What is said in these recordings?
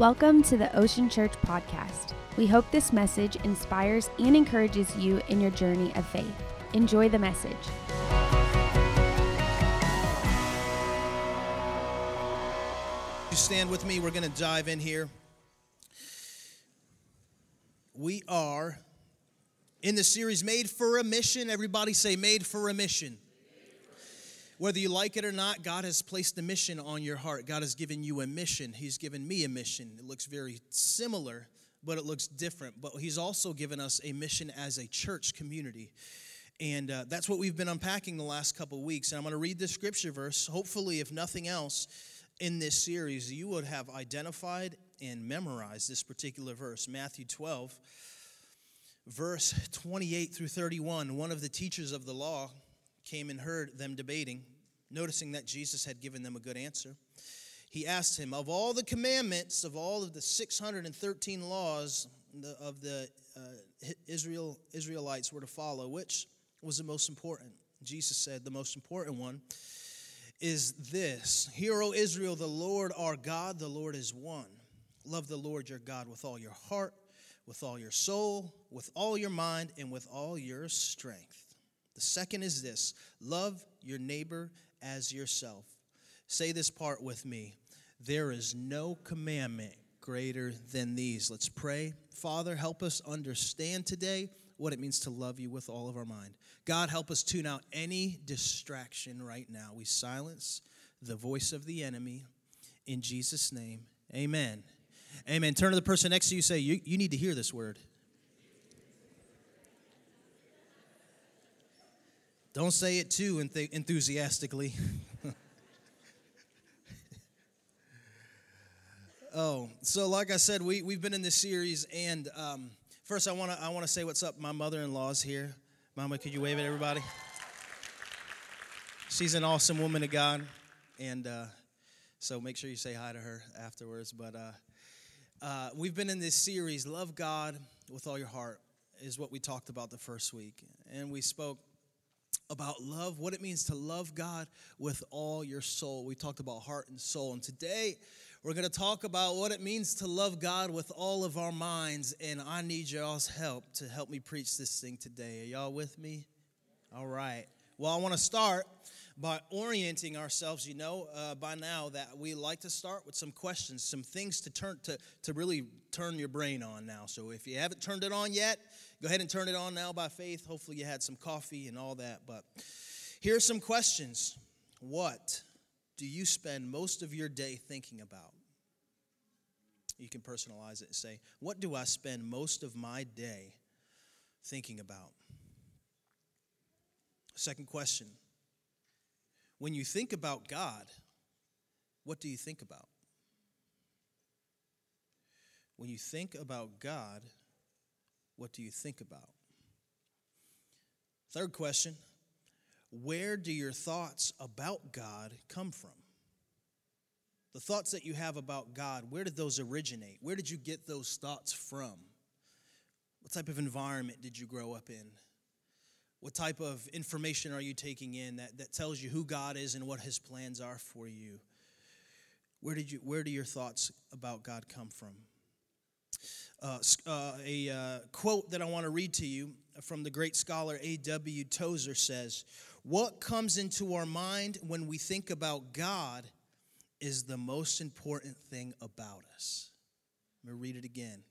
Welcome to the Ocean Church podcast. We hope this message inspires and encourages you in your journey of faith. Enjoy the message. You stand with me. We're going to dive in here. We are in the series Made for a Mission. Everybody say, Made for a Mission. Whether you like it or not, God has placed a mission on your heart. God has given you a mission. He's given me a mission. It looks very similar, but it looks different. But He's also given us a mission as a church community. And uh, that's what we've been unpacking the last couple weeks. And I'm going to read this scripture verse. Hopefully, if nothing else, in this series, you would have identified and memorized this particular verse Matthew 12, verse 28 through 31. One of the teachers of the law came and heard them debating, noticing that Jesus had given them a good answer. He asked him, Of all the commandments, of all of the 613 laws of the uh, Israel, Israelites were to follow, which was the most important? Jesus said, The most important one is this Hear, O Israel, the Lord our God, the Lord is one. Love the Lord your God with all your heart, with all your soul, with all your mind, and with all your strength. The second is this love your neighbor as yourself. Say this part with me. There is no commandment greater than these. Let's pray. Father, help us understand today what it means to love you with all of our mind. God, help us tune out any distraction right now. We silence the voice of the enemy in Jesus' name. Amen. Amen. Turn to the person next to you say, You, you need to hear this word. Don't say it too enthusiastically. oh, so like I said, we, we've been in this series, and um, first I want to I wanna say what's up. My mother in law's here. Mama, could you wave at everybody? She's an awesome woman of God, and uh, so make sure you say hi to her afterwards. But uh, uh, we've been in this series, Love God with All Your Heart, is what we talked about the first week. And we spoke about love, what it means to love God with all your soul. We talked about heart and soul. And today we're going to talk about what it means to love God with all of our minds. And I need y'all's help to help me preach this thing today. Are y'all with me? All right. Well, I want to start by orienting ourselves. You know, uh, by now that we like to start with some questions, some things to turn to to really turn your brain on now. So if you haven't turned it on yet, Go ahead and turn it on now by faith. Hopefully, you had some coffee and all that. But here are some questions What do you spend most of your day thinking about? You can personalize it and say, What do I spend most of my day thinking about? Second question When you think about God, what do you think about? When you think about God, what do you think about? Third question Where do your thoughts about God come from? The thoughts that you have about God, where did those originate? Where did you get those thoughts from? What type of environment did you grow up in? What type of information are you taking in that, that tells you who God is and what his plans are for you? Where, did you, where do your thoughts about God come from? uh, uh, a uh, quote that I want to read to you from the great scholar A.W. Tozer says, What comes into our mind when we think about God is the most important thing about us. Let me read it again.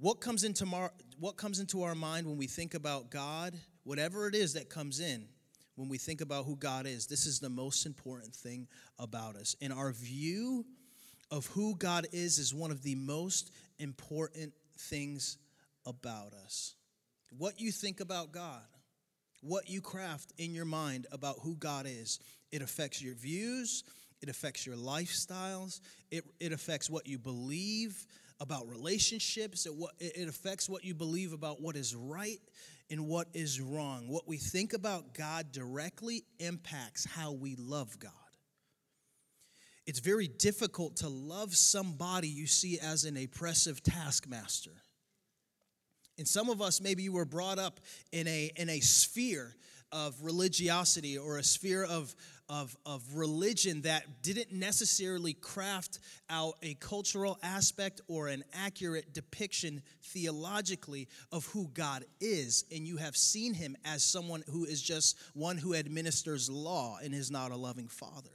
What comes into mar- what comes into our mind when we think about God, whatever it is that comes in, when we think about who God is, this is the most important thing about us. And our view of who God is is one of the most important things about us. What you think about God, what you craft in your mind about who God is, it affects your views, it affects your lifestyles, it, it affects what you believe about relationships, it, it affects what you believe about what is right and what is wrong. What we think about God directly impacts how we love God it's very difficult to love somebody you see as an oppressive taskmaster. And some of us, maybe you were brought up in a, in a sphere of religiosity or a sphere of, of, of religion that didn't necessarily craft out a cultural aspect or an accurate depiction theologically of who God is. And you have seen him as someone who is just one who administers law and is not a loving father.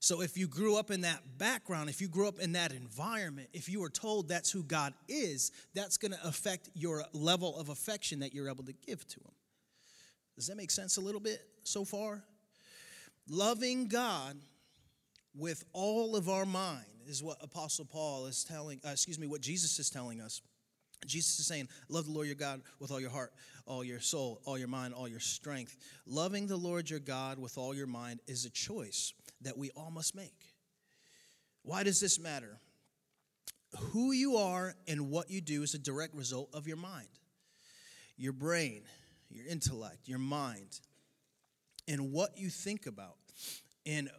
So, if you grew up in that background, if you grew up in that environment, if you were told that's who God is, that's going to affect your level of affection that you're able to give to Him. Does that make sense a little bit so far? Loving God with all of our mind is what Apostle Paul is telling, uh, excuse me, what Jesus is telling us. Jesus is saying, Love the Lord your God with all your heart, all your soul, all your mind, all your strength. Loving the Lord your God with all your mind is a choice that we all must make. Why does this matter? Who you are and what you do is a direct result of your mind, your brain, your intellect, your mind, and what you think about, and,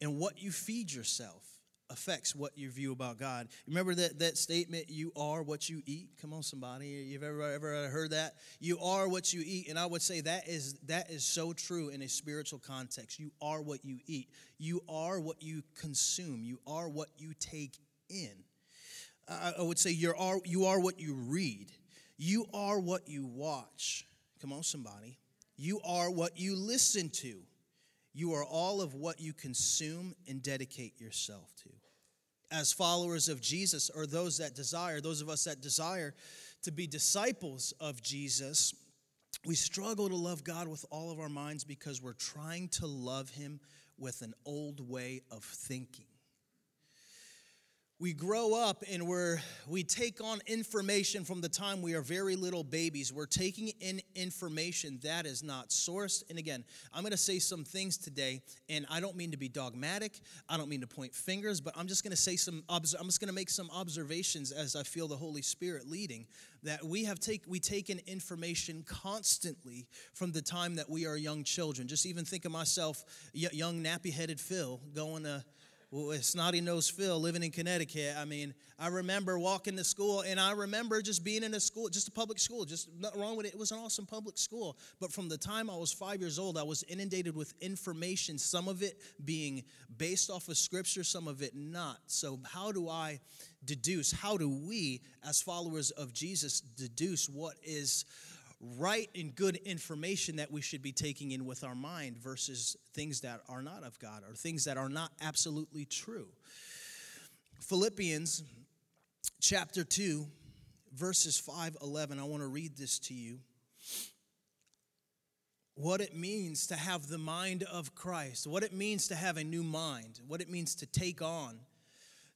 and what you feed yourself affects what you view about God. Remember that, that statement, you are what you eat? Come on, somebody. You've ever, ever heard that? You are what you eat. And I would say that is, that is so true in a spiritual context. You are what you eat, you are what you consume, you are what you take in. I, I would say you are, you are what you read, you are what you watch. Come on, somebody. You are what you listen to. You are all of what you consume and dedicate yourself to. As followers of Jesus, or those that desire, those of us that desire to be disciples of Jesus, we struggle to love God with all of our minds because we're trying to love Him with an old way of thinking we grow up and we're we take on information from the time we are very little babies. We're taking in information that is not sourced. And again i'm going to say some things today and i don't mean to be dogmatic. I don't mean to point fingers but i'm just going to say some i'm just going to make some observations as i feel the holy spirit leading that we have take we take in information constantly from the time that we are young children. Just even think of myself young nappy-headed phil going to snotty nose Phil living in Connecticut. I mean, I remember walking to school and I remember just being in a school, just a public school, just nothing wrong with it. It was an awesome public school. But from the time I was five years old, I was inundated with information, some of it being based off of scripture, some of it not. So, how do I deduce, how do we, as followers of Jesus, deduce what is right and good information that we should be taking in with our mind versus things that are not of God or things that are not absolutely true. Philippians chapter 2, verses 5 11. I want to read this to you. What it means to have the mind of Christ, what it means to have a new mind, what it means to take on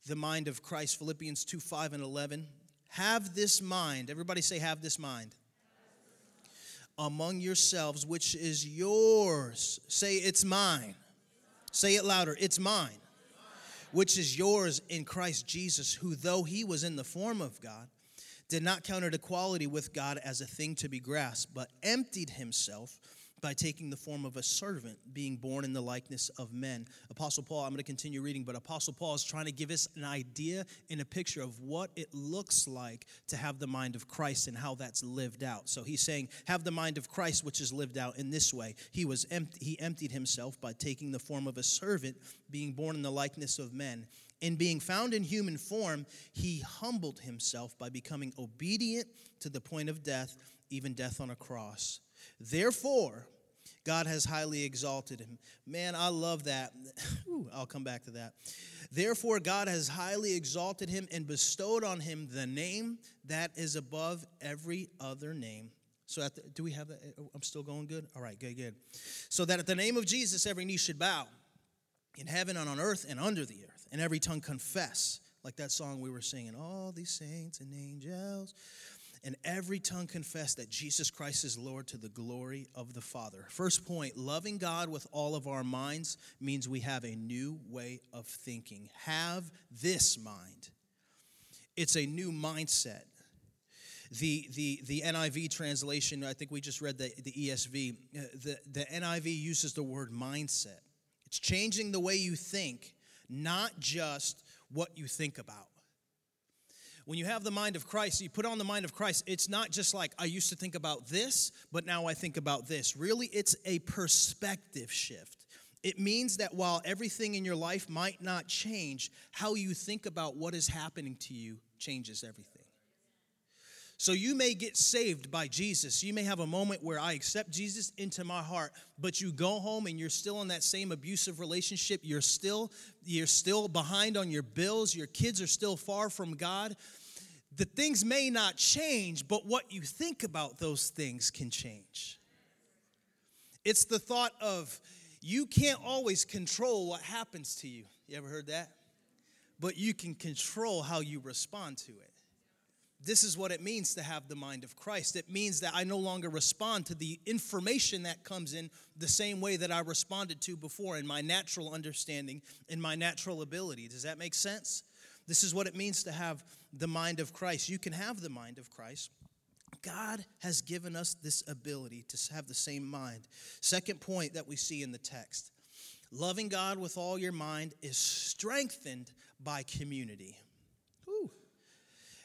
the mind of Christ. Philippians 2 5 and 11. Have this mind. Everybody say, have this mind among yourselves, which is yours. Say, it's mine. Say it louder. It's mine. Which is yours in Christ Jesus, who, though he was in the form of God, did not count it equality with God as a thing to be grasped, but emptied himself by taking the form of a servant, being born in the likeness of men. Apostle Paul, I'm going to continue reading, but Apostle Paul is trying to give us an idea and a picture of what it looks like to have the mind of Christ and how that's lived out. So he's saying, have the mind of Christ, which is lived out in this way. He was empty, he emptied himself by taking the form of a servant, being born in the likeness of men. In being found in human form, he humbled himself by becoming obedient to the point of death, even death on a cross. Therefore, God has highly exalted him. Man, I love that. Ooh, I'll come back to that. Therefore, God has highly exalted him and bestowed on him the name that is above every other name. So, the, do we have that? Eh, oh, I'm still going good? All right, good, good. So that at the name of Jesus, every knee should bow in heaven and on earth and under the earth, and every tongue confess, like that song we were singing, all these saints and angels and every tongue confess that Jesus Christ is Lord to the glory of the Father. First point loving God with all of our minds means we have a new way of thinking. Have this mind, it's a new mindset. The, the, the NIV translation, I think we just read the, the ESV, uh, the, the NIV uses the word mindset. It's changing the way you think, not just what you think about. When you have the mind of Christ, you put on the mind of Christ, it's not just like, I used to think about this, but now I think about this. Really, it's a perspective shift. It means that while everything in your life might not change, how you think about what is happening to you changes everything. So you may get saved by Jesus. You may have a moment where I accept Jesus into my heart, but you go home and you're still in that same abusive relationship. You're still you're still behind on your bills. Your kids are still far from God. The things may not change, but what you think about those things can change. It's the thought of you can't always control what happens to you. You ever heard that? But you can control how you respond to it. This is what it means to have the mind of Christ. It means that I no longer respond to the information that comes in the same way that I responded to before in my natural understanding, in my natural ability. Does that make sense? This is what it means to have the mind of Christ. You can have the mind of Christ. God has given us this ability to have the same mind. Second point that we see in the text loving God with all your mind is strengthened by community.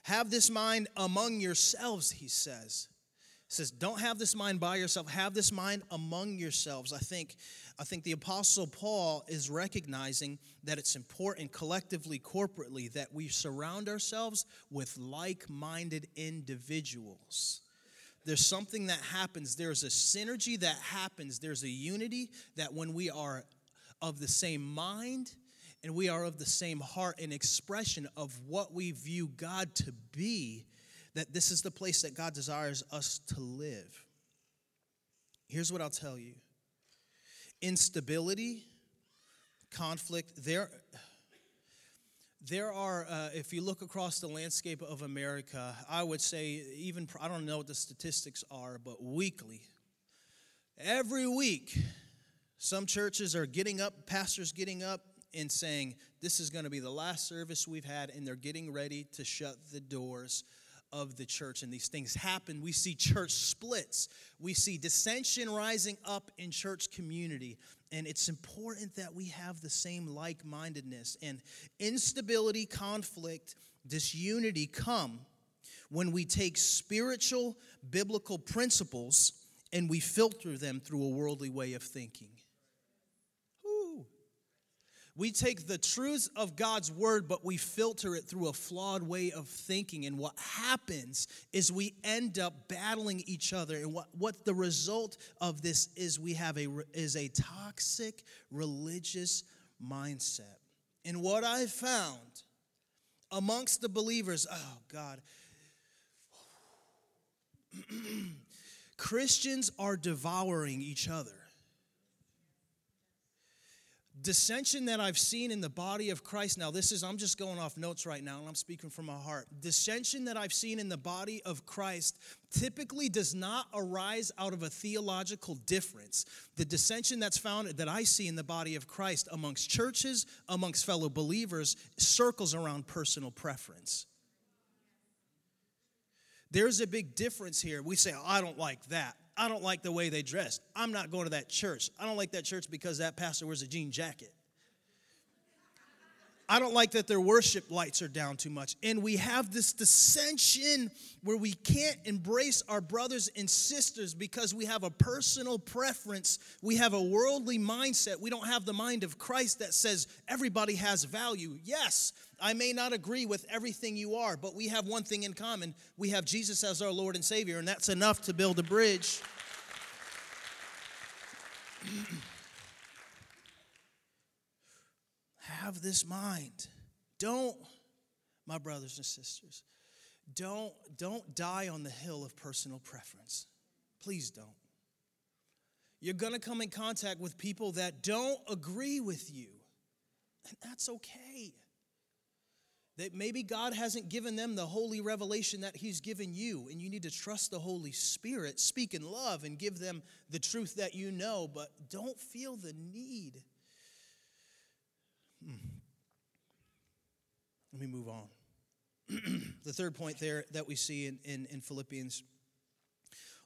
Have this mind among yourselves, he says. He says, don't have this mind by yourself, have this mind among yourselves. I think, I think the Apostle Paul is recognizing that it's important collectively, corporately, that we surround ourselves with like minded individuals. There's something that happens, there's a synergy that happens, there's a unity that when we are of the same mind and we are of the same heart and expression of what we view God to be, that this is the place that God desires us to live. Here's what I'll tell you instability, conflict, there. There are, uh, if you look across the landscape of America, I would say, even, I don't know what the statistics are, but weekly, every week, some churches are getting up, pastors getting up, in saying, This is going to be the last service we've had, and they're getting ready to shut the doors of the church. And these things happen. We see church splits, we see dissension rising up in church community. And it's important that we have the same like mindedness. And instability, conflict, disunity come when we take spiritual, biblical principles and we filter them through a worldly way of thinking. We take the truths of God's word, but we filter it through a flawed way of thinking. And what happens is we end up battling each other. And what, what the result of this is we have a is a toxic religious mindset. And what I found amongst the believers, oh God, Christians are devouring each other dissension that I've seen in the body of Christ. Now, this is, I'm just going off notes right now, and I'm speaking from my heart. Dissension that I've seen in the body of Christ typically does not arise out of a theological difference. The dissension that's found that I see in the body of Christ amongst churches, amongst fellow believers, circles around personal preference. There's a big difference here. We say, oh, I don't like that. I don't like the way they dress. I'm not going to that church. I don't like that church because that pastor wears a jean jacket. I don't like that their worship lights are down too much. And we have this dissension where we can't embrace our brothers and sisters because we have a personal preference. We have a worldly mindset. We don't have the mind of Christ that says everybody has value. Yes, I may not agree with everything you are, but we have one thing in common. We have Jesus as our Lord and Savior, and that's enough to build a bridge. have this mind. Don't, my brothers and sisters, don't, don't die on the hill of personal preference. Please don't. You're going to come in contact with people that don't agree with you, and that's okay. That maybe God hasn't given them the holy revelation that He's given you, and you need to trust the Holy Spirit, speak in love, and give them the truth that you know, but don't feel the need Let me move on. the third point there that we see in, in, in Philippians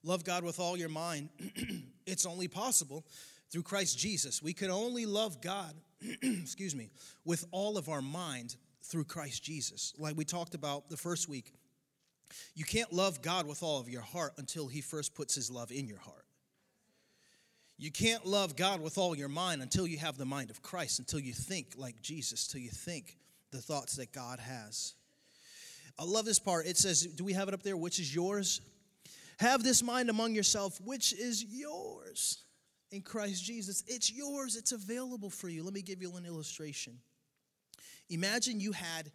love God with all your mind. it's only possible through Christ Jesus. We can only love God, excuse me, with all of our mind through Christ Jesus. Like we talked about the first week, you can't love God with all of your heart until He first puts His love in your heart. You can't love God with all your mind until you have the mind of Christ, until you think like Jesus, till you think the thoughts that God has. I love this part. It says, Do we have it up there? Which is yours? Have this mind among yourself, which is yours in Christ Jesus. It's yours, it's available for you. Let me give you an illustration. Imagine you had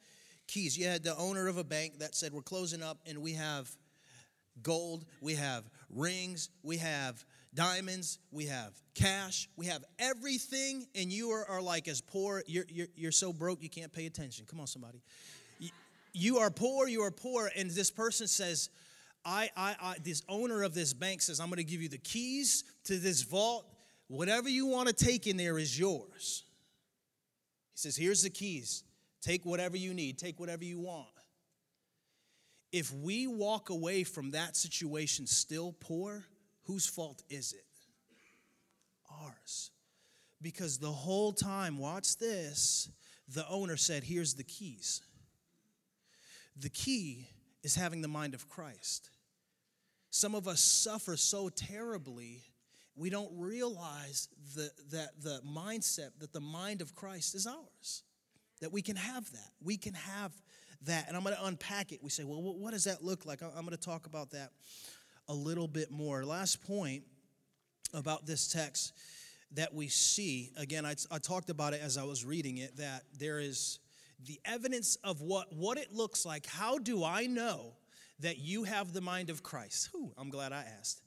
keys. You had the owner of a bank that said, We're closing up and we have gold, we have rings, we have diamonds, we have cash, we have everything, and you are, are like as poor, you're, you're, you're so broke you can't pay attention. Come on, somebody. You, you are poor, you are poor, and this person says, I, I, I, this owner of this bank says, I'm going to give you the keys to this vault. Whatever you want to take in there is yours. He says, Here's the keys. Take whatever you need, take whatever you want. If we walk away from that situation still poor, whose fault is it? Ours. Because the whole time, watch this, the owner said, Here's the keys. The key is having the mind of Christ. Some of us suffer so terribly, we don't realize the, that the mindset, that the mind of Christ is ours, that we can have that. We can have that. And I'm going to unpack it. We say, well, what does that look like? I'm going to talk about that a little bit more. Last point about this text that we see, again, I, talked about it as I was reading it, that there is the evidence of what, what it looks like. How do I know that you have the mind of Christ? Whew, I'm glad I asked.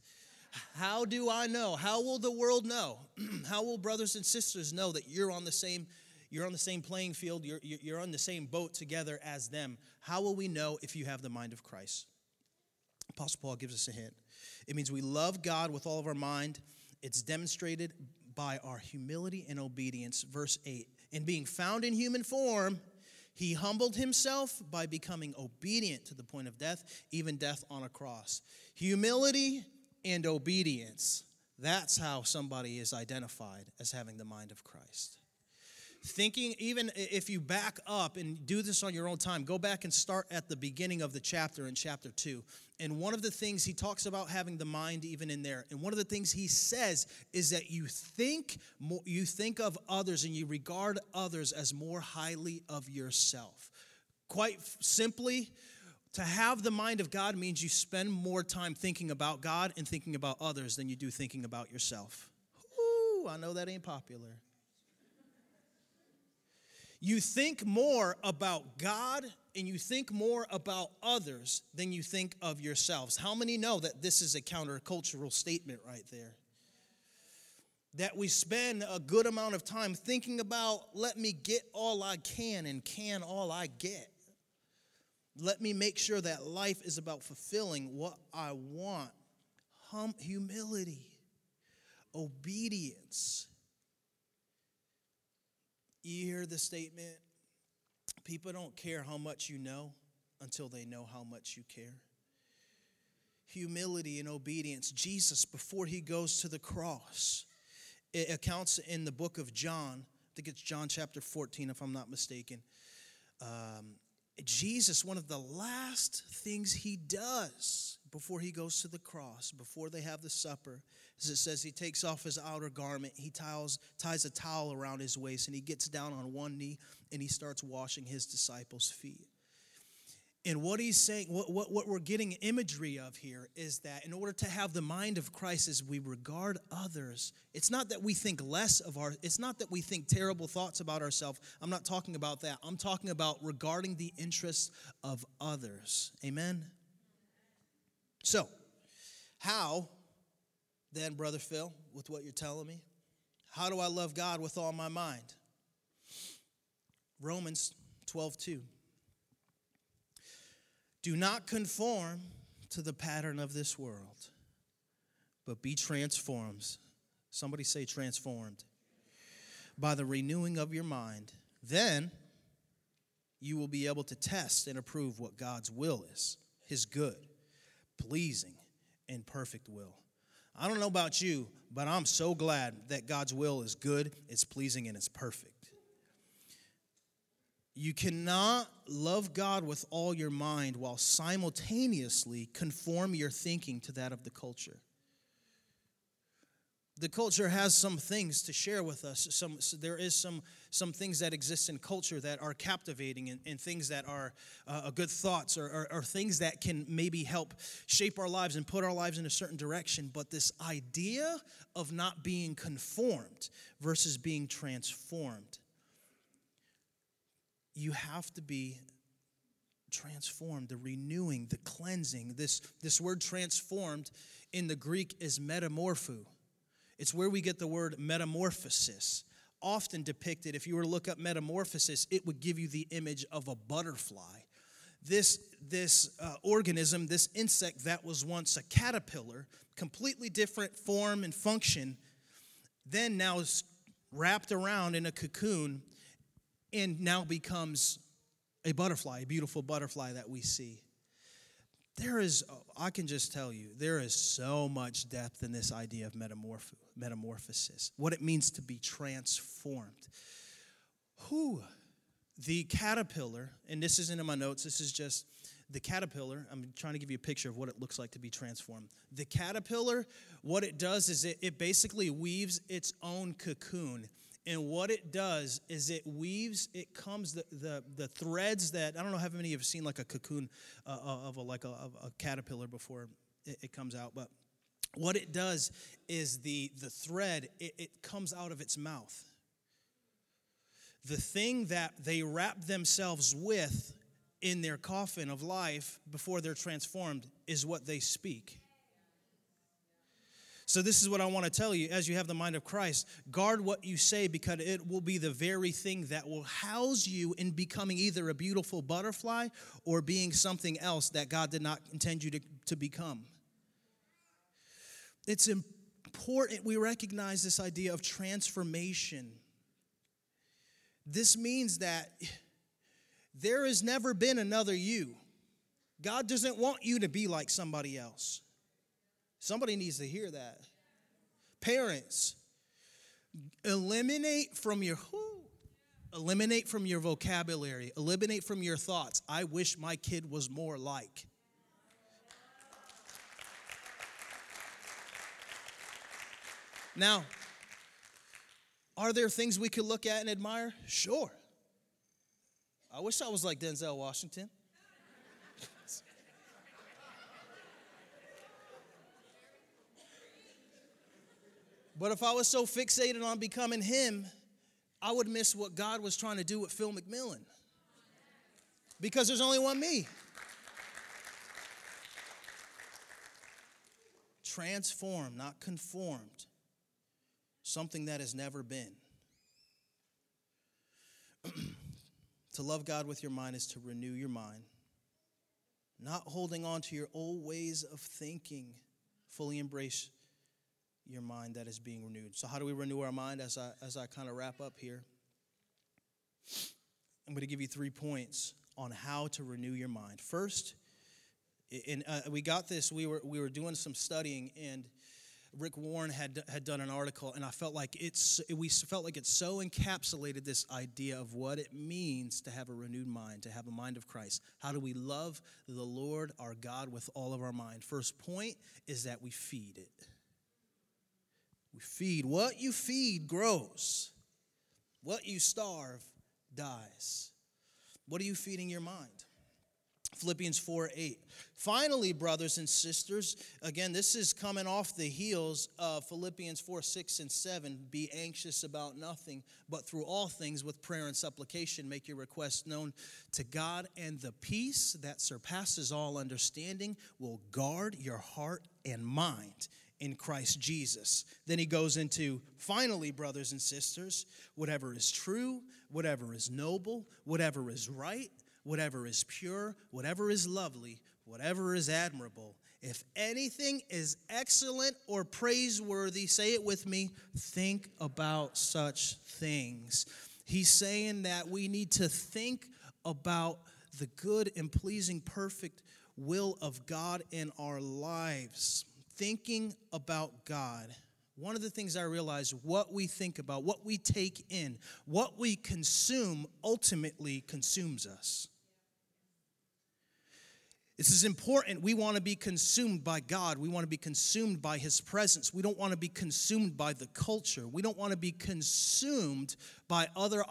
How do I know? How will the world know? How will brothers and sisters know that you're on the same you're on the same playing field, you're, you're on the same boat together as them? How will we know if you have the mind of Christ? Apostle Paul gives us a hint. It means we love God with all of our mind. It's demonstrated by our humility and obedience. Verse 8 In being found in human form, he humbled himself by becoming obedient to the point of death, even death on a cross. Humility and obedience. That's how somebody is identified as having the mind of Christ. Thinking, even if you back up and do this on your own time, go back and start at the beginning of the chapter in chapter 2. And one of the things he talks about having the mind even in there. And one of the things he says is that you think more, you think of others and you regard others as more highly of yourself. Quite simply, to have the mind of God means you spend more time thinking about God and thinking about others than you do thinking about yourself. Ooh, I know that ain't popular. You think more about God and you think more about others than you think of yourselves. How many know that this is a countercultural statement right there? That we spend a good amount of time thinking about, let me get all I can and can all I get. Let me make sure that life is about fulfilling what I want. Hum- humility, obedience, you hear the statement people don't care how much you know until they know how much you care. Humility and obedience. Jesus, before he goes to the cross, it accounts in the book of John, I think it's John chapter 14, if I'm not mistaken. Um, Jesus, one of the last things he does before he goes to the cross, before they have the supper, as it says, he takes off his outer garment, he ties, ties a towel around his waist, and he gets down on one knee and he starts washing his disciples' feet. And what he's saying, what, what, what we're getting imagery of here is that in order to have the mind of Christ as we regard others, it's not that we think less of our, it's not that we think terrible thoughts about ourselves. I'm not talking about that. I'm talking about regarding the interests of others. Amen? So, how then, Brother Phil, with what you're telling me? How do I love God with all my mind? Romans 12, 2. Do not conform to the pattern of this world, but be transformed. Somebody say transformed. By the renewing of your mind. Then you will be able to test and approve what God's will is, his good, pleasing, and perfect will. I don't know about you, but I'm so glad that God's will is good, it's pleasing, and it's perfect. You cannot love God with all your mind while simultaneously conform your thinking to that of the culture. The culture has some things to share with us. Some, so there is some, some things that exist in culture that are captivating and, and things that are uh, good thoughts or, or, or things that can maybe help shape our lives and put our lives in a certain direction. But this idea of not being conformed versus being transformed you have to be transformed the renewing the cleansing this this word transformed in the greek is metamorpho it's where we get the word metamorphosis often depicted if you were to look up metamorphosis it would give you the image of a butterfly this this uh, organism this insect that was once a caterpillar completely different form and function then now is wrapped around in a cocoon and now becomes a butterfly, a beautiful butterfly that we see. There is, I can just tell you, there is so much depth in this idea of metamorph- metamorphosis, what it means to be transformed. Who, the caterpillar, and this isn't in my notes, this is just the caterpillar. I'm trying to give you a picture of what it looks like to be transformed. The caterpillar, what it does is it, it basically weaves its own cocoon and what it does is it weaves, it comes, the, the, the threads that, I don't know how many have seen like a cocoon uh, uh, of a, like a, of a caterpillar before it, it, comes out, but what it does is the, the thread, it, it comes out of its mouth. The thing that they wrap themselves with in their coffin of life before they're transformed is what they speak. So, this is what I want to tell you as you have the mind of Christ. Guard what you say because it will be the very thing that will house you in becoming either a beautiful butterfly or being something else that God did not intend you to, to become. It's important we recognize this idea of transformation. This means that there has never been another you. God doesn't want you to be like somebody else. Somebody needs to hear that. Parents, eliminate from your who eliminate from your vocabulary, eliminate from your thoughts. I wish my kid was more like. Now, are there things we could look at and admire? Sure. I wish I was like Denzel Washington. But if I was so fixated on becoming him, I would miss what God was trying to do with Phil McMillan. Because there's only one me. Transformed, not conformed. Something that has never been. to love God with your mind is to renew your mind. Not holding on to your old ways of thinking. Fully embrace your mind that is being renewed. So, how do we renew our mind as I, as I kind of wrap up here? I'm going to give you three points on how to renew your mind. First, and uh, we got this, we were, we were doing some studying, and Rick Warren had, had done an article, and I felt like it's, we felt like it so encapsulated this idea of what it means to have a renewed mind, to have a mind of Christ. How do we love the Lord our God with all of our mind? First point is that we feed it. We feed. What you feed grows. What you starve dies. What are you feeding your mind? Philippians 4 8. Finally, brothers and sisters, again, this is coming off the heels of Philippians 4 6 and 7. Be anxious about nothing, but through all things with prayer and supplication, make your requests known to God, and the peace that surpasses all understanding will guard your heart and mind in Christ Jesus. Then he goes into, finally, brothers and sisters, whatever is true, whatever is noble, whatever is right, whatever is pure, whatever is lovely, whatever is admirable, if anything is excellent or praiseworthy, say it with me, think about such things. He's saying that we need to think about the good and pleasing, perfect will of God in our lives thinking about God one of the things I realized what we think about, what we take in, what we consume ultimately consumes us. This is important. We want to be consumed by God. We want to be consumed by His presence. We don't want to be consumed by the culture. We don't want to be consumed by other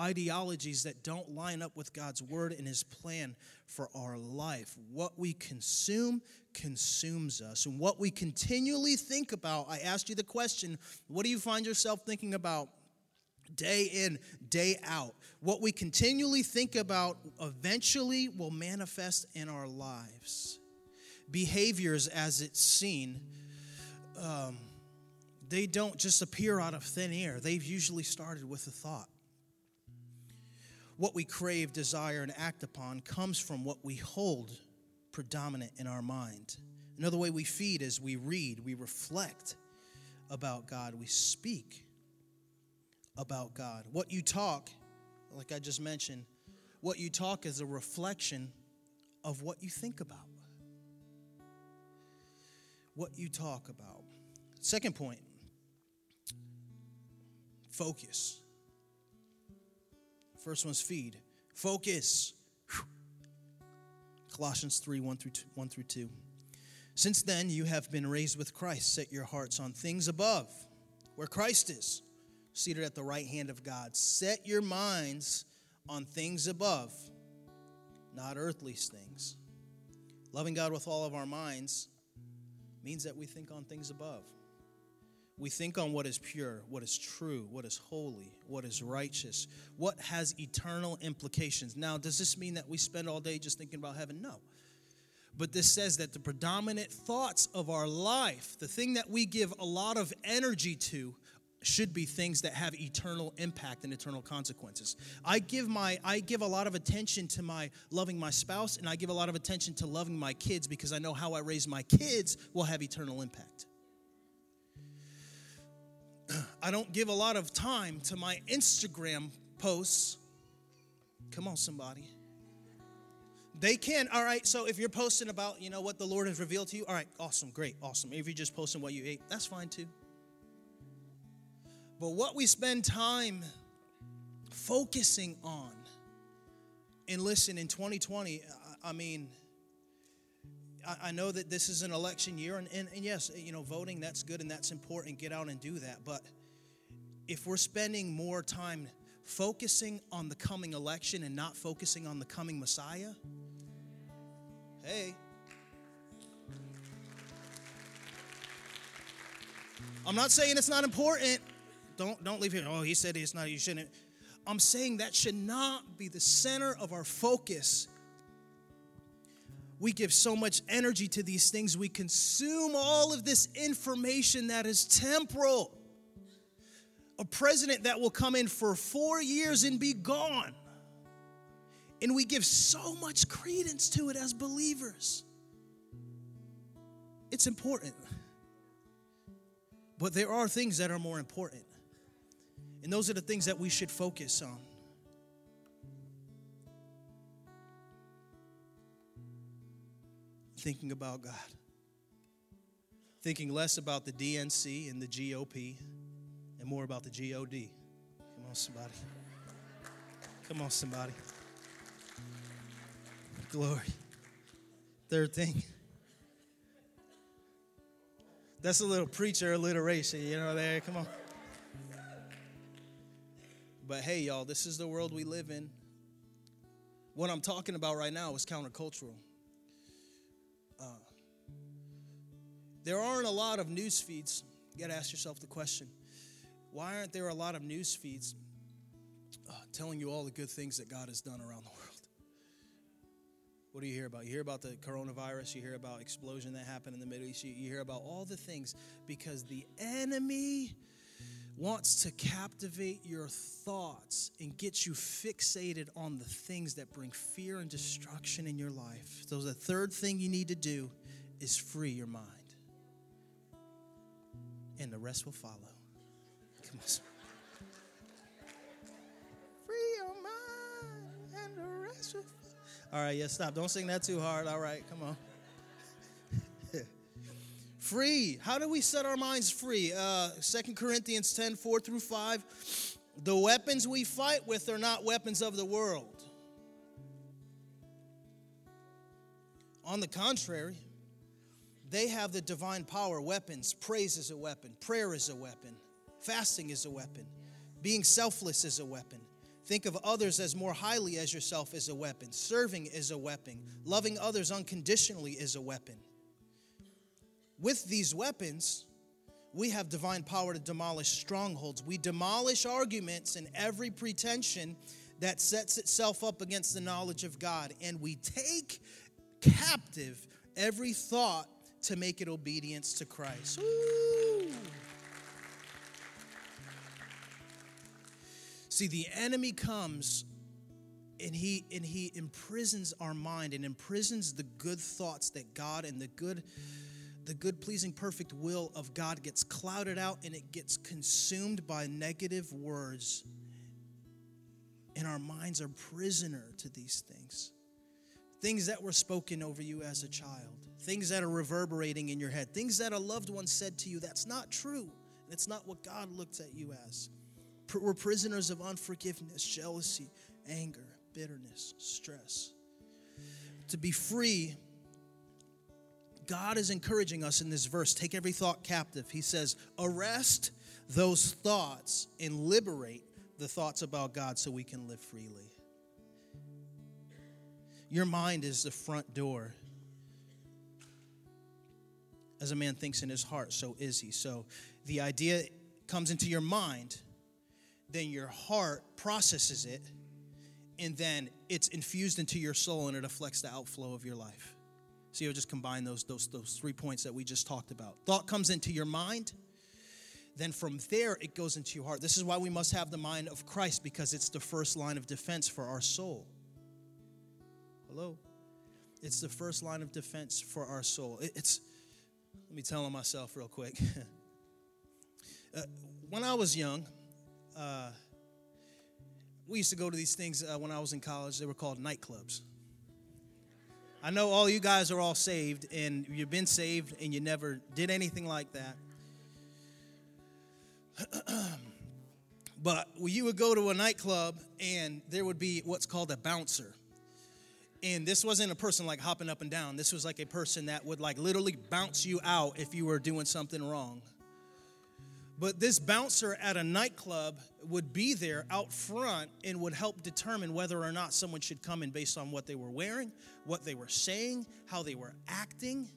ideologies that don't line up with God's word and His plan for our life. What we consume consumes us. And what we continually think about, I asked you the question what do you find yourself thinking about? day in, day out. What we continually think about eventually will manifest in our lives. Behaviors, as it's seen, um, they don't just appear out of thin air, they've usually started with a thought. What we crave, desire, and act upon comes from what we hold predominant in our mind. Another way we feed is we read, we reflect about God, we speak about God. What you talk, like I just mentioned, what you talk is a reflection of what you think about. What you talk about. Second point focus. First one's feed. Focus. Colossians 3 1 through 2, 1 through 2. Since then, you have been raised with Christ. Set your hearts on things above, where Christ is seated at the right hand of God. Set your minds on things above, not earthly things. Loving God with all of our minds means that we think on things above. We think on what is pure, what is true, what is holy, what is righteous, what has eternal implications. Now, does this mean that we spend all day just thinking about heaven? No. But this says that the predominant thoughts of our life, the thing that we give a lot of energy to, should be things that have eternal impact and eternal consequences. I give my I give a lot of attention to my loving my spouse and I give a lot of attention to loving my kids because I know how I raise my kids will have eternal impact. I don't give a lot of time to my Instagram posts. Come on somebody. They can. All right. So if you're posting about, you know, what the Lord has revealed to you, all right, awesome, great, awesome. If you're just posting what you ate, that's fine too. But what we spend time focusing on, and listen, in 2020, I mean, I know that this is an election year, and, and, and, yes, you know, voting, that's good and that's important. Get out and do that. But if we're spending more time focusing on the coming election and not focusing on the coming Messiah, hey. I'm not saying it's not important. Don't don't leave here. Oh, he said it's not. You shouldn't. I'm saying that should not be the center of our focus. We give so much energy to these things. We consume all of this information that is temporal. A president that will come in for four years and be gone. And we give so much credence to it as believers. It's important. But there are things that are more important. And those are the things that we should focus on. Thinking about God. Thinking less about the DNC and the GOP and more about the GOD. Come on, somebody. Come on, somebody. Glory. Third thing. That's a little preacher alliteration, you know, there. Come on. But hey, y'all, this is the world we live in. What I'm talking about right now is countercultural. There aren't a lot of news feeds. You got to ask yourself the question why aren't there a lot of news feeds uh, telling you all the good things that God has done around the world? What do you hear about? You hear about the coronavirus, you hear about explosion that happened in the Middle East, you hear about all the things because the enemy wants to captivate your thoughts and get you fixated on the things that bring fear and destruction in your life. So, the third thing you need to do is free your mind, and the rest will follow. Come on. Free your mind, and the rest will follow. All right, yeah, stop. Don't sing that too hard. All right, come on. Free. How do we set our minds free? Uh, 2 Corinthians 10 4 through 5. The weapons we fight with are not weapons of the world. On the contrary, they have the divine power, weapons. Praise is a weapon, prayer is a weapon, fasting is a weapon, being selfless is a weapon. Think of others as more highly as yourself is a weapon. Serving is a weapon. Loving others unconditionally is a weapon. With these weapons, we have divine power to demolish strongholds. We demolish arguments and every pretension that sets itself up against the knowledge of God. And we take captive every thought to make it obedience to Christ. Ooh. See, the enemy comes and he and he imprisons our mind and imprisons the good thoughts that God and the good the good pleasing perfect will of God gets clouded out and it gets consumed by negative words and our minds are prisoner to these things things that were spoken over you as a child things that are reverberating in your head things that a loved one said to you that's not true and it's not what God looks at you as we're prisoners of unforgiveness jealousy anger bitterness stress to be free God is encouraging us in this verse take every thought captive. He says, arrest those thoughts and liberate the thoughts about God so we can live freely. Your mind is the front door. As a man thinks in his heart, so is he. So the idea comes into your mind, then your heart processes it, and then it's infused into your soul and it affects the outflow of your life. So you'll just combine those, those, those three points that we just talked about. Thought comes into your mind. Then from there, it goes into your heart. This is why we must have the mind of Christ because it's the first line of defense for our soul. Hello? It's the first line of defense for our soul. it's, let me tell on myself real quick. uh, when I was young, uh, we used to go to these things uh, when I was in college. They were called nightclubs. I know all you guys are all saved and you've been saved and you never did anything like that. but you would go to a nightclub and there would be what's called a bouncer. And this wasn't a person like hopping up and down. This was like a person that would like literally bounce you out if you were doing something wrong. But this bouncer at a nightclub would be there out front and would help determine whether or not someone should come in based on what they were wearing, what they were saying, how they were acting.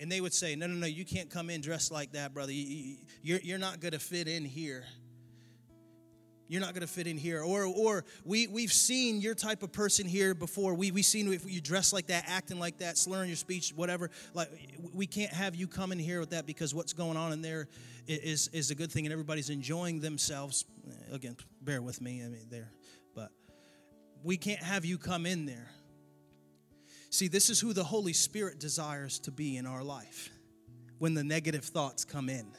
And they would say, No, no, no, you can't come in dressed like that, brother. You're, not going to fit in here you're not going to fit in here. Or or we we've seen your type of person here before. We we've seen if you dress like that acting like that slurring your speech whatever. Like we can't have you come in here with that because what's going on in there is is a good thing and everybody's enjoying themselves. Eh, again bear with me i mean there. But we can't have you come in there. See this is who the holy spirit desires to be in our life when the negative thoughts come in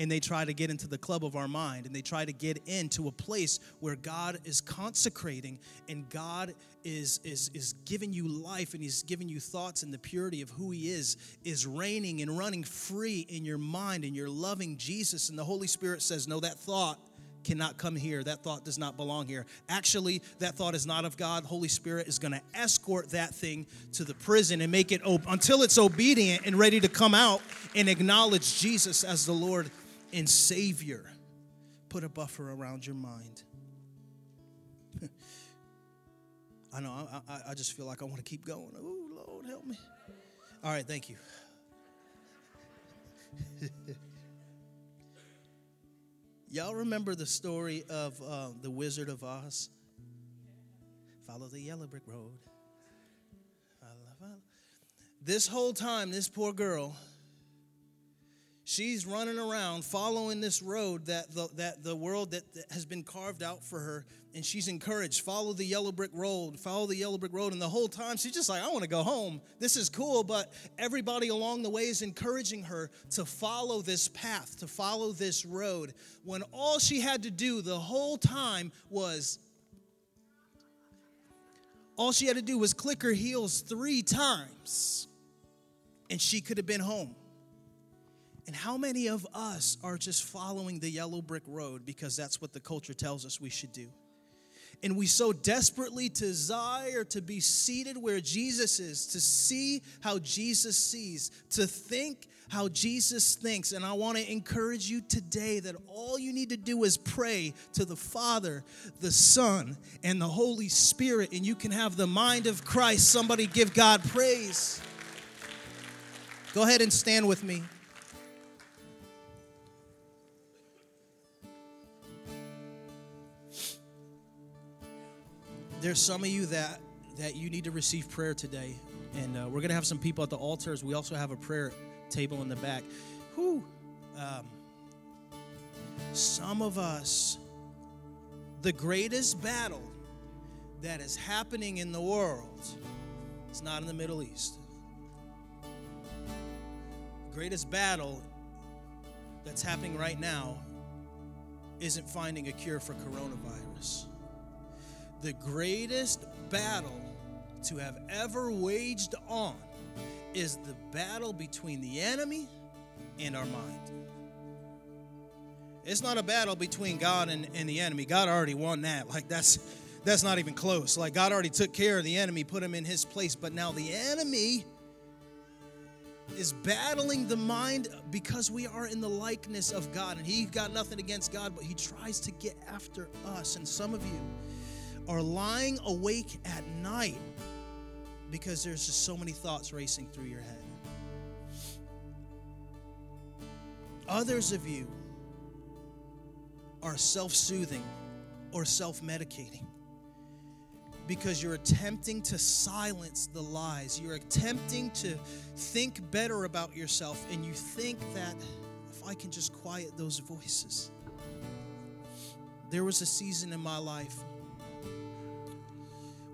and they try to get into the club of our mind and they try to get into a place where God is consecrating and God is is is giving you life and he's giving you thoughts and the purity of who he is is reigning and running free in your mind and you're loving Jesus and the Holy Spirit says no that thought cannot come here. That thought does not belong here. Actually, that thought is not of God. Holy Spirit is going to escort that thing to the prison and make it op- until it's obedient and ready to come out and acknowledge Jesus as the Lord and Savior. Put a buffer around your mind. I know, I, I, just feel like I want to keep going. Oh, Lord, help me. All right, thank you. Y'all remember the story of uh, the Wizard of Oz? Follow the yellow brick road. This whole time, this poor girl she's running around following this road that the, that the world that, that, has been carved out for her and she's encouraged. Follow the yellow brick road follow the yellow brick road. And the whole time she's just like i want to go home. This is cool. But everybody along the way is encouraging her to follow this path to follow this road when all she had to do the whole time was all she had to do was click her heels three times and she could have been home And how many of us are just following the yellow brick road because that's what the culture tells us we should do? And we so desperately desire to be seated where Jesus is, to see how Jesus sees, to think how Jesus thinks. And I want to encourage you today that all you need to do is pray to the Father, the Son, and the Holy Spirit, and you can have the mind of Christ. Somebody give God praise. Go ahead and stand with me. There's some of you that that you need to receive prayer today, and uh, we're gonna have some people at the altars. We also have a prayer table in the back. Who? Um, some of us, the greatest battle that is happening in the world is not in the Middle East. The greatest battle that's happening right now isn't finding a cure for coronavirus. The greatest battle to have ever waged on is the battle between the enemy and our mind. It's not a battle between God and, and the enemy. God already won that. Like that's that's not even close. Like God already took care of the enemy, put him in his place, but now the enemy is battling the mind because we are in the likeness of God and he got nothing against God, but he tries to get after us. And some of you are lying awake at night because there's just so many thoughts racing through your head. Others of you are self soothing or self medicating because you're attempting to silence the lies. You're attempting to think better about yourself, and you think that if I can just quiet those voices. There was a season in my life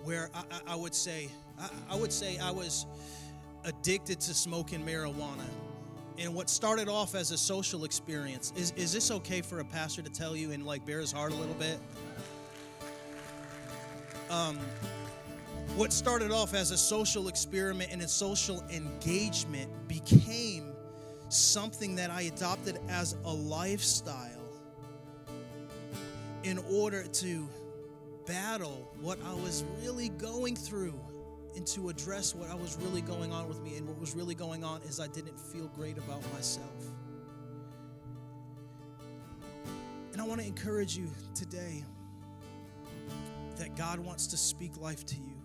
where I, I would say, I, I would say I was addicted to smoking marijuana. And what started off as a social experience is, is this okay for a pastor to tell you and like bare his heart a little bit? Um, what started off as a social experiment and a social engagement became something that I adopted as a lifestyle in order to battle what I was really going through and to address what I was really going on with me. And what was really going on is I didn't feel great about myself. And I want to encourage you today that God wants to speak life to you.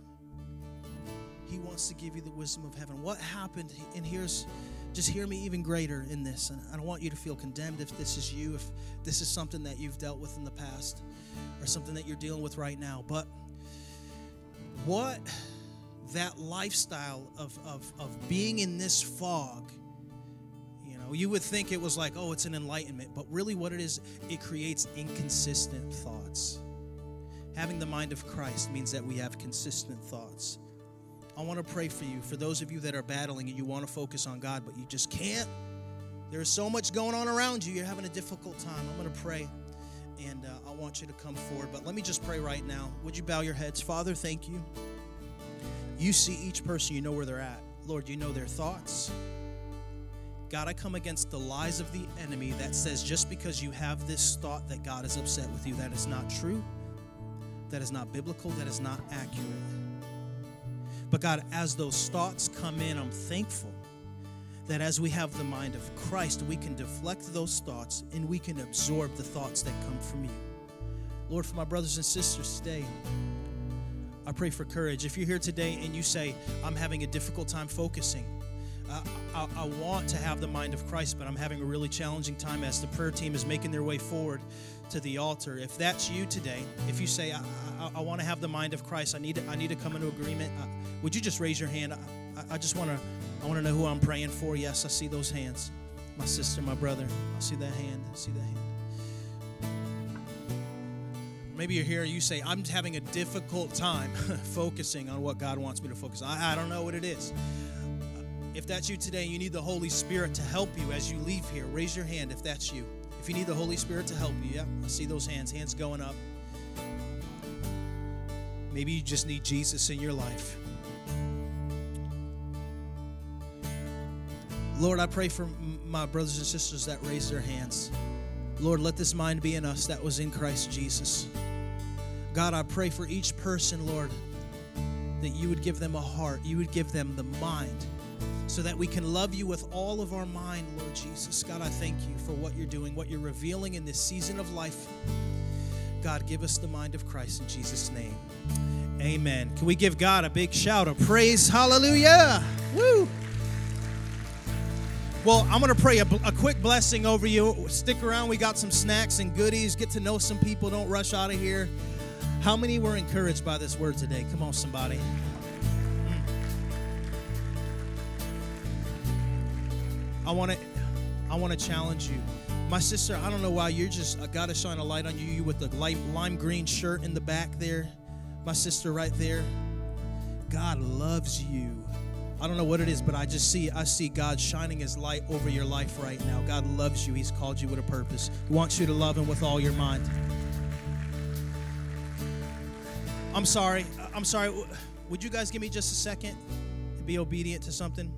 He wants to give you the wisdom of heaven. What happened, and here's just hear me even greater in this. And I don't want you to feel condemned if this is you, if this is something that you've dealt with in the past or something that you're dealing with right now. But what that lifestyle of, of, of being in this fog, you know, you would think it was like, oh, it's an enlightenment. But really, what it is, it creates inconsistent thoughts. Having the mind of Christ means that we have consistent thoughts. I want to pray for you. For those of you that are battling and you want to focus on God, but you just can't, there's so much going on around you, you're having a difficult time. I'm going to pray and uh, I want you to come forward. But let me just pray right now. Would you bow your heads? Father, thank you. You see each person, you know where they're at. Lord, you know their thoughts. God, I come against the lies of the enemy that says just because you have this thought that God is upset with you, that is not true, that is not biblical, that is not accurate. But God, as those thoughts come in, I'm thankful that as we have the mind of Christ, we can deflect those thoughts and we can absorb the thoughts that come from you. Lord, for my brothers and sisters today, I pray for courage. If you're here today and you say, I'm having a difficult time focusing, uh, I, I, want to have the mind of Christ, but I'm having a really challenging time as the prayer team is making their way forward to the altar. If that's you today, if you say, I, I, I want to have the mind of Christ, I need to, I need to come into agreement, uh, would you just raise your hand? I, just want to I want to know who I'm praying for. Yes, I see those hands. My sister, my brother. I see that hand. I see that hand. Maybe you're here, you say, I'm having a difficult time focusing on what God wants me to focus on. I, I don't know what it is. If that's you today, you need the Holy Spirit to help you as you leave here. Raise your hand if that's you. If you need the Holy Spirit to help you, yeah, I see those hands, hands going up. Maybe you just need Jesus in your life. Lord, I pray for my brothers and sisters that raise their hands. Lord, let this mind be in us that was in Christ Jesus. God, I pray for each person, Lord, that you would give them a heart, you would give them the mind, so that we can love you with all of our mind, Lord Jesus. God, I thank you for what you're doing, what you're revealing in this season of life. God, give us the mind of Christ in Jesus' name. Amen. Can we give God a big shout of praise? Hallelujah. Woo. Well, I'm going to pray a, a, quick blessing over you. Stick around. We got some snacks and goodies. Get to know some people. Don't rush out of here. How many were encouraged by this word today? Come on, somebody. I want to I want to challenge you. My sister, I don't know why you're just I got to shine a light on you. You with the light, lime green shirt in the back there. My sister right there. God loves you. I don't know what it is, but I just see I see God shining his light over your life right now. God loves you. He's called you with a purpose. He wants you to love him with all your mind. I'm sorry. I'm sorry. Would you guys give me just a second be obedient to something?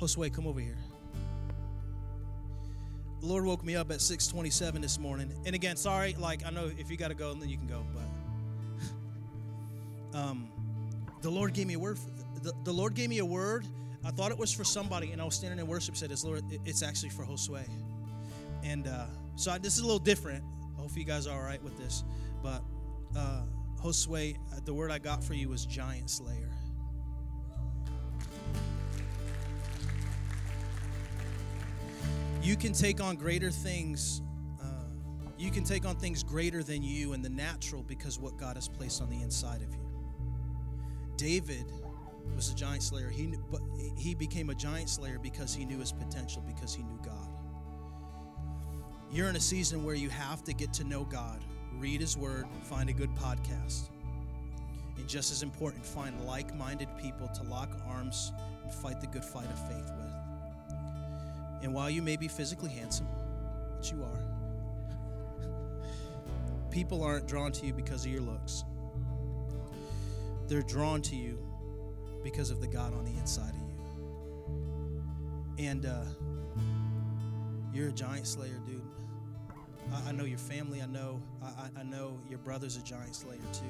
Josue, come over here. The Lord woke me up at 6:27 this morning. And again, sorry, like I know if you got to go, then you can go, but um the Lord gave me a word for, the, the Lord gave me a word. I thought it was for somebody, and I was standing in worship. Said, "It's Lord, it's actually for Josue." And uh, so I, this is a little different. I hope you guys are all right with this. But uh, Josue, uh, the word I got for you was giant slayer. You can take on greater things. Uh, you can take on things greater than you in the natural because what God has placed on the inside of you. David was a giant slayer. He, but he became a giant slayer because he knew his potential, because he knew God. You're in a season where you have to get to know God, read His Word, find a good podcast. And just as important, find like minded people to lock arms and fight the good fight of faith with. And while you may be physically handsome, which you are, people aren't drawn to you because of your looks. They're drawn to you because of the God on the inside of you. And uh, you're a giant slayer, dude. I, I know your family. I know. I, I, know your brother's a giant slayer too.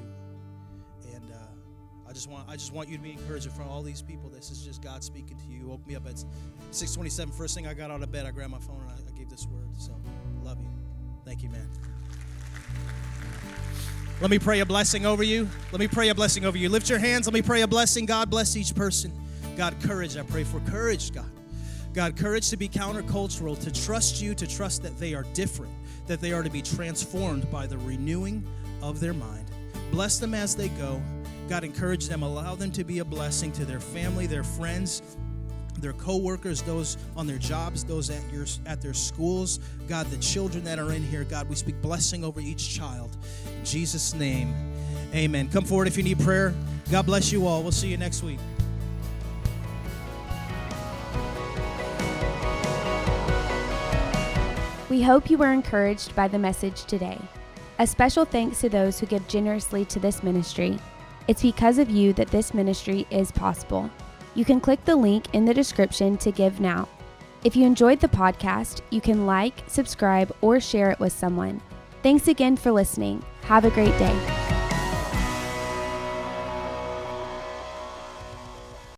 And uh, I just want. I just want you to be encouraged in front of all these people. This is just God speaking to you. You woke me up at 6:27. First thing I got out of bed, I grabbed my phone and I, I gave this word. So, love you. Thank you, man. Let me pray a blessing over you. Let me pray a blessing over you. Lift your hands. Let me pray a blessing. God bless each person. God, courage. I pray for courage, God. God, courage to be countercultural, to trust you, to trust that they are different, that they are to be transformed by the renewing of their mind. Bless them as they go. God, encourage them. Allow them to be a blessing to their family, their friends, their co-workers, those on their jobs, those at your at their schools. God, the children that are in here, God, we speak blessing over each child. In Jesus' name. Amen. Come forward if you need prayer. God bless you all. We'll see you next week. We hope you were encouraged by the message today. A special thanks to those who give generously to this ministry. It's because of you that this ministry is possible. You can click the link in the description to give now. If you enjoyed the podcast, you can like, subscribe, or share it with someone. Thanks again for listening. Have a great day.